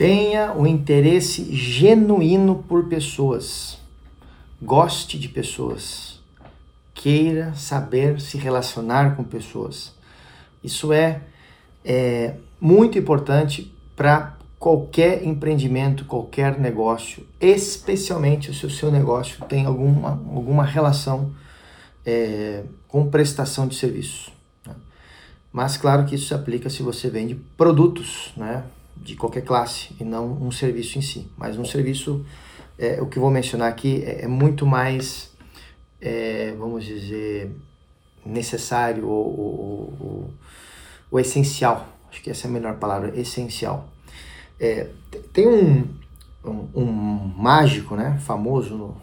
Tenha um interesse genuíno por pessoas. Goste de pessoas. Queira saber se relacionar com pessoas. Isso é, é muito importante para qualquer empreendimento, qualquer negócio, especialmente se o seu negócio tem alguma, alguma relação é, com prestação de serviço. Né? Mas claro que isso se aplica se você vende produtos né, de qualquer classe e não um serviço em si. Mas um serviço, é, o que eu vou mencionar aqui, é, é muito mais, é, vamos dizer, necessário ou, ou, ou, ou essencial. Acho que essa é a melhor palavra, essencial é, tem um, um, um, mágico né, famoso no,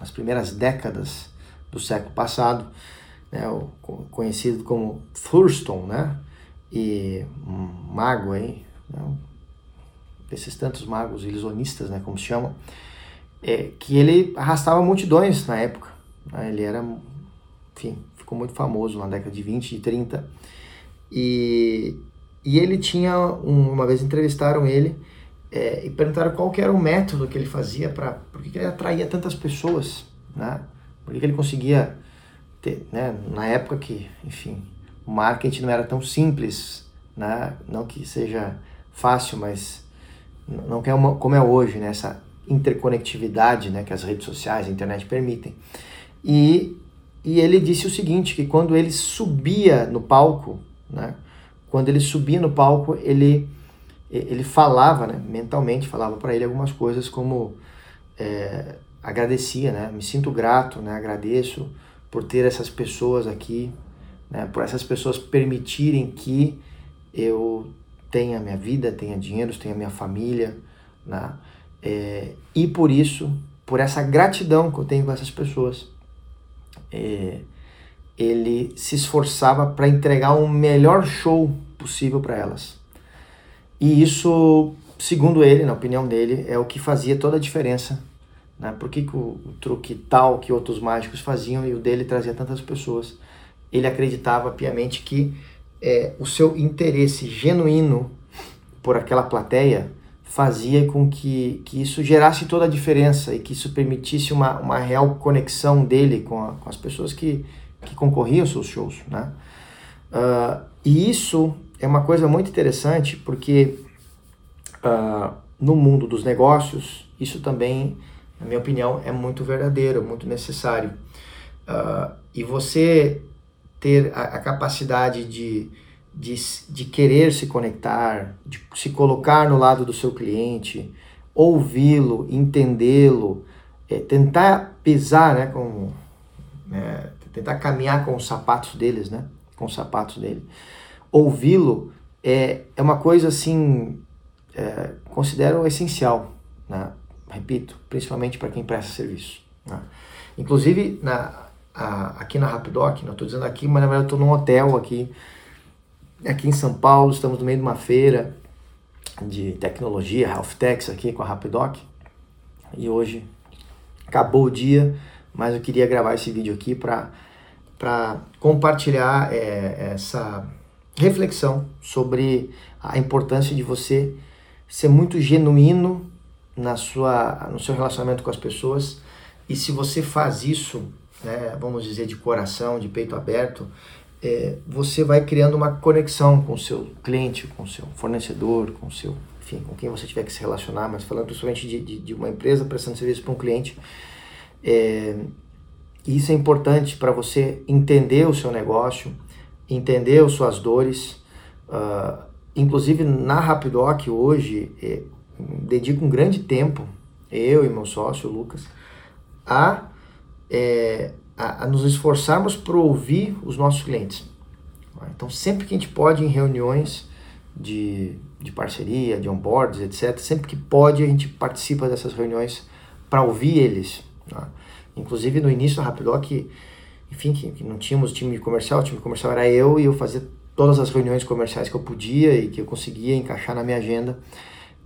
nas primeiras décadas do século passado, né, o, conhecido como Thurston, né, e um mago aí, né, desses tantos magos ilusionistas, né, como se chamam, é, que ele arrastava multidões na época. Né, ele era, enfim, ficou muito famoso na década de 20 e 30. E, e ele tinha, um, uma vez entrevistaram ele é, e perguntaram qual era o método que ele fazia para, por que ele atraía tantas pessoas, né? Por que ele conseguia ter, né? Na época que, enfim, o marketing não era tão simples, né? Não que seja fácil, mas não é uma, como é hoje, né? Essa interconectividade, né? Que as redes sociais, a internet permitem. E, e ele disse o seguinte, que quando ele subia no palco, né? quando ele subia no palco, ele, ele falava, né, mentalmente, falava para ele algumas coisas como é, agradecia, né, me sinto grato, né, agradeço por ter essas pessoas aqui, né, por essas pessoas permitirem que eu tenha minha vida, tenha dinheiro, tenha minha família, né, é, e por isso, por essa gratidão que eu tenho com essas pessoas, é, ele se esforçava para entregar um melhor show possível para elas. E isso, segundo ele, na opinião dele, é o que fazia toda a diferença. Né? Por que, que o, o truque tal que outros mágicos faziam e o dele trazia tantas pessoas? Ele acreditava piamente que é, o seu interesse genuíno por aquela plateia fazia com que, que isso gerasse toda a diferença e que isso permitisse uma, uma real conexão dele com, a, com as pessoas que, que concorriam aos seus shows, né? Uh, e isso é uma coisa muito interessante porque uh, no mundo dos negócios isso também, na minha opinião, é muito verdadeiro, muito necessário. Uh, e você ter a, a capacidade de, de, de, querer se conectar, de se colocar no lado do seu cliente, ouvi-lo, entendê-lo, é, tentar pisar, né, com, é, tentar caminhar com os sapatos deles, né? Com os sapatos dele. Ouvi-lo é, é uma coisa assim, é, considero essencial, né? Repito, principalmente para quem presta serviço. Né? Inclusive, na, a, aqui na Rapidoc, não estou dizendo aqui, mas na verdade estou num hotel aqui, aqui em São Paulo, estamos no meio de uma feira de tecnologia, Health Techs aqui com a Rapidoc. E hoje acabou o dia, mas eu queria gravar esse vídeo aqui para compartilhar é, essa reflexão sobre a importância de você ser muito genuíno na sua, no seu relacionamento com as pessoas e se você faz isso, né, vamos dizer, de coração, de peito aberto, é, você vai criando uma conexão com o seu cliente, com o seu fornecedor, com o seu, enfim, com quem você tiver que se relacionar, mas falando principalmente de, de, de uma empresa prestando serviço para um cliente, é, isso é importante para você entender o seu negócio, entender as suas dores. Uh, inclusive na Rapidoc hoje, é, dedico um grande tempo, eu e meu sócio Lucas, a, é, a, a nos esforçarmos por ouvir os nossos clientes. Então, sempre que a gente pode, em reuniões de, de parceria, de onboards, etc., sempre que pode, a gente participa dessas reuniões para ouvir eles. Tá? Inclusive no início da Rapidoc, enfim, que, que, não tínhamos time comercial, o time comercial era eu e eu fazia todas as reuniões comerciais que eu podia e que eu conseguia encaixar na minha agenda.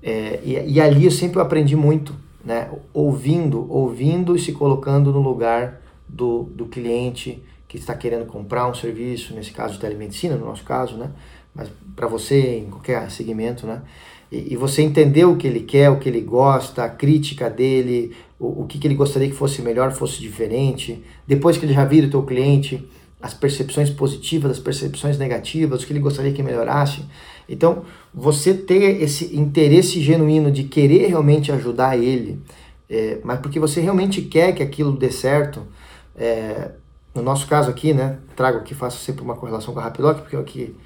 É, e, e, ali eu sempre aprendi muito, né? ouvindo, ouvindo e se colocando no lugar do, do cliente que está querendo comprar um serviço, nesse caso de telemedicina, no nosso caso, né? mas para você em qualquer segmento, né? e, e, você entender o que ele quer, o que ele gosta, a crítica dele, o, o que, que ele gostaria que fosse melhor, fosse diferente. Depois que ele já vira o teu cliente, as percepções positivas, as percepções negativas, o que ele gostaria que melhorasse. Então, você ter esse interesse genuíno de querer realmente ajudar ele, é, mas porque você realmente quer que aquilo dê certo, é, no nosso caso aqui, né, trago aqui, faço sempre uma correlação com a Rapidoc, porque aqui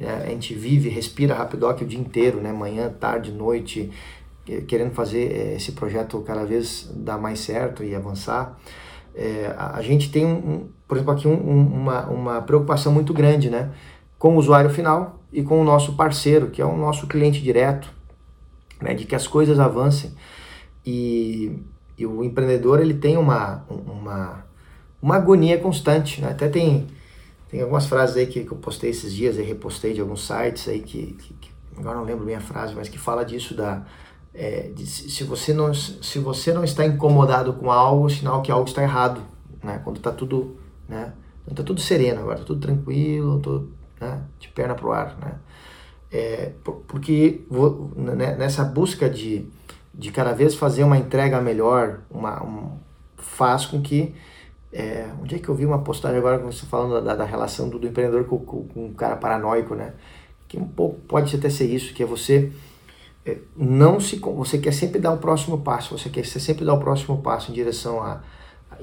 é, a gente vive, respira Rapidoc o dia inteiro, né, manhã, tarde, noite, querendo fazer é, esse projeto cada vez dar mais certo e avançar. É, a, gente tem, um, por exemplo, aqui um, uma, uma preocupação muito grande né, com o usuário final e com o nosso parceiro, que é o nosso cliente direto, né, de que as coisas avancem. E, e o empreendedor ele tem uma, uma, uma agonia constante. Né? Até tem, tem algumas frases aí que, que eu postei esses dias, e repostei de alguns sites aí que, que, que agora não lembro bem a frase, mas que fala disso da é, de, se você não se você não está incomodado com algo, sinal que algo está errado, né? Quando está tudo, né? Está tudo sereno agora, tá tudo tranquilo, tô, né? de perna pro ar, né? É, porque vou, né, nessa busca de, de cada vez fazer uma entrega melhor, uma, um, faz com que é, onde é que eu vi uma postagem agora você falando da, da relação do, do empreendedor com, com, com um cara paranoico, né? Que um pouco pode até ser isso, que é você é, não se você quer sempre dar o próximo passo, você quer sempre dar o próximo passo em direção a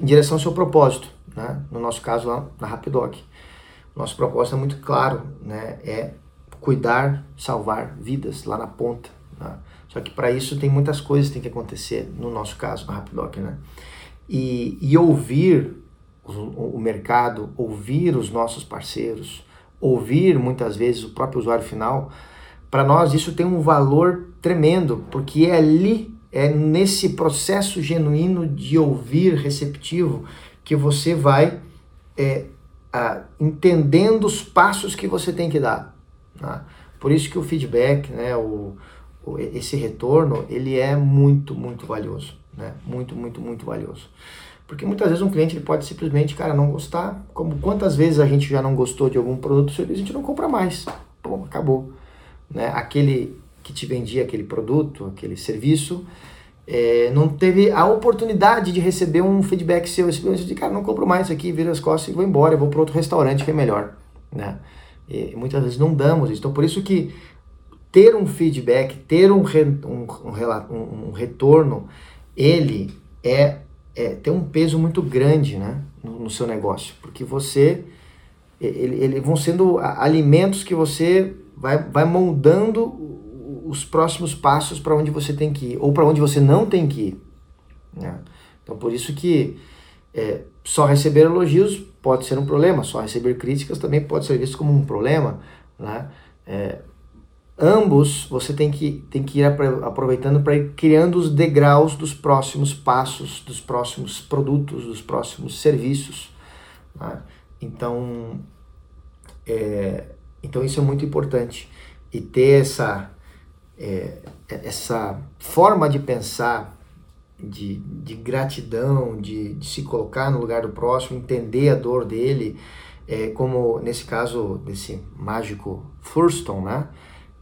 em direção ao seu propósito, né? No nosso caso lá na Rapidoc. Nosso propósito é muito claro, né? É cuidar, salvar vidas lá na ponta. Né? Só que para isso tem muitas coisas que tem que acontecer, no nosso caso, na Rapidoc, né? E, e ouvir o, o mercado, ouvir os nossos parceiros, ouvir muitas vezes o próprio usuário final, para nós isso tem um valor tremendo, porque é ali, é nesse processo genuíno de ouvir receptivo que você vai é, a, entendendo os passos que você tem que dar. Tá? Por isso que o feedback, né, o, o, esse retorno, ele é muito, muito valioso. Né? Muito, muito, muito valioso. Porque muitas vezes um cliente ele pode simplesmente, cara, não gostar. Como quantas vezes a gente já não gostou de algum produto ou serviço, a gente não compra mais. Pô, acabou né, aquele que te vendia aquele produto, aquele serviço, é, não teve a oportunidade de receber um feedback seu, de cara, não compro mais isso aqui, vira as costas e vou embora, vou para outro restaurante que é melhor, né? E muitas vezes não damos isso. Então, por isso que ter um feedback, ter um, re, um, um, um, retorno, ele é, é tem um peso muito grande, né, no, no seu negócio, porque você ele, ele vão sendo alimentos que você vai, vai moldando os próximos passos para onde você tem que ir, ou para onde você não tem que ir. Né? Então, por isso que é, só receber elogios pode ser um problema, só receber críticas também pode ser visto como um problema. Né? É, ambos você tem que, tem que ir aproveitando para ir criando os degraus dos próximos passos, dos próximos produtos, dos próximos serviços. Né? Então, é, então isso é muito importante. E ter essa, é, essa forma de pensar, de, de gratidão, de, de, se colocar no lugar do próximo, entender a dor dele, é, como nesse caso desse mágico Thurston, né?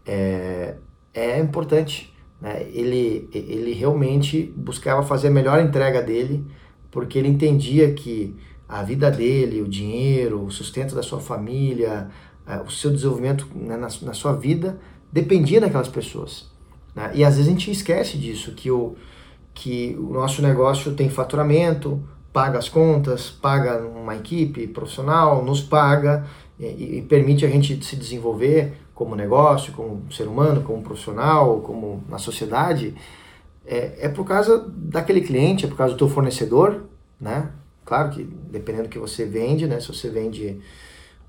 É, é importante. Né? Ele, ele realmente buscava fazer a melhor entrega dele, porque ele entendia que a vida dele, o dinheiro, o sustento da sua família, é, o seu desenvolvimento né, na, na, sua vida dependia daquelas pessoas. Né? E às vezes a gente esquece disso, que o, que o nosso negócio tem faturamento, paga as contas, paga uma equipe profissional, nos paga e, e permite a gente se desenvolver como negócio, como ser humano, como profissional, como na sociedade, é, é por causa daquele cliente, é por causa do teu fornecedor, né? Claro que dependendo do que você vende, né? Se você vende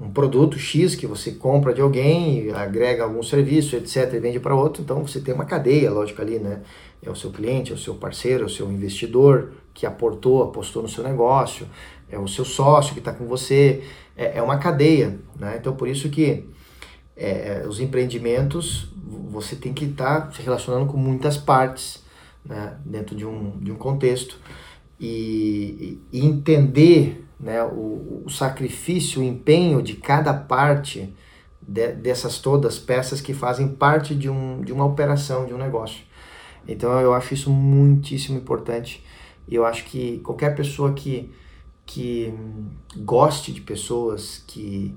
um produto X que você compra de alguém, agrega algum serviço, etc, e vende para outro, então você tem uma cadeia, lógico, ali, né? É o seu cliente, é o seu parceiro, é o seu investidor que aportou, apostou no seu negócio, é o seu sócio que está com você, é, é, uma cadeia, né? Então, por isso que é, os empreendimentos, você tem que estar tá se relacionando com muitas partes, né? Dentro de um, de um contexto e, e entender né, o, o, sacrifício, o empenho de cada parte de, dessas todas peças que fazem parte de, um, de uma operação, de um negócio. Então eu acho isso muitíssimo importante. E eu acho que qualquer pessoa que, que goste de pessoas, que,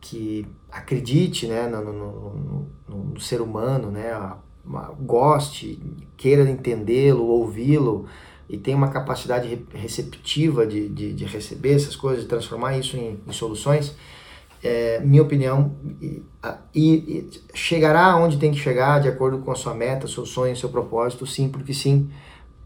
que acredite né, no, no, no, no ser humano, né, goste, queira entendê-lo, ouvi-lo e tenha uma capacidade receptiva de, de, de, receber essas coisas, de transformar isso em, em soluções, é, minha opinião, e, e, chegará onde tem que chegar de acordo com a sua meta, seu sonho, seu propósito, sim, porque sim,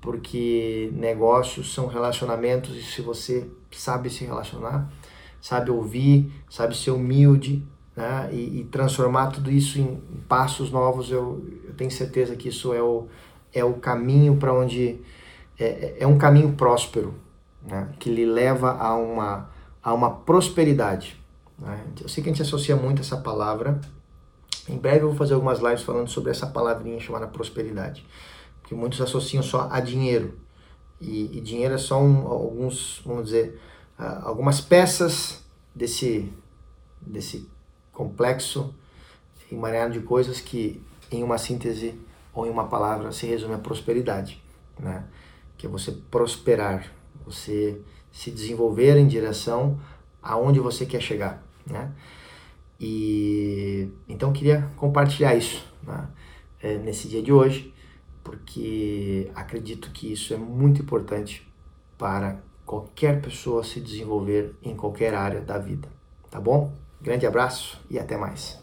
porque negócios são relacionamentos e se você sabe se relacionar, sabe ouvir, sabe ser humilde né, e, e transformar tudo isso em passos novos, eu, eu tenho certeza que isso é o, é o caminho para onde é, é, é um caminho próspero, né, que lhe leva a uma, a uma prosperidade. Né? Eu sei que a gente associa muito essa palavra. Em breve eu vou fazer algumas lives falando sobre essa palavrinha chamada prosperidade, que muitos associam só a dinheiro. E, e dinheiro é só um, alguns, vamos dizer, uh, algumas peças desse, desse complexo emaranhado de coisas que, em uma síntese ou em uma palavra, se resume a prosperidade, né? Que é você prosperar, você se desenvolver em direção aonde você quer chegar, né? E então queria compartilhar isso né? é, nesse dia de hoje, porque acredito que isso é muito importante para qualquer pessoa se desenvolver em qualquer área da vida, tá bom? Grande abraço e até mais.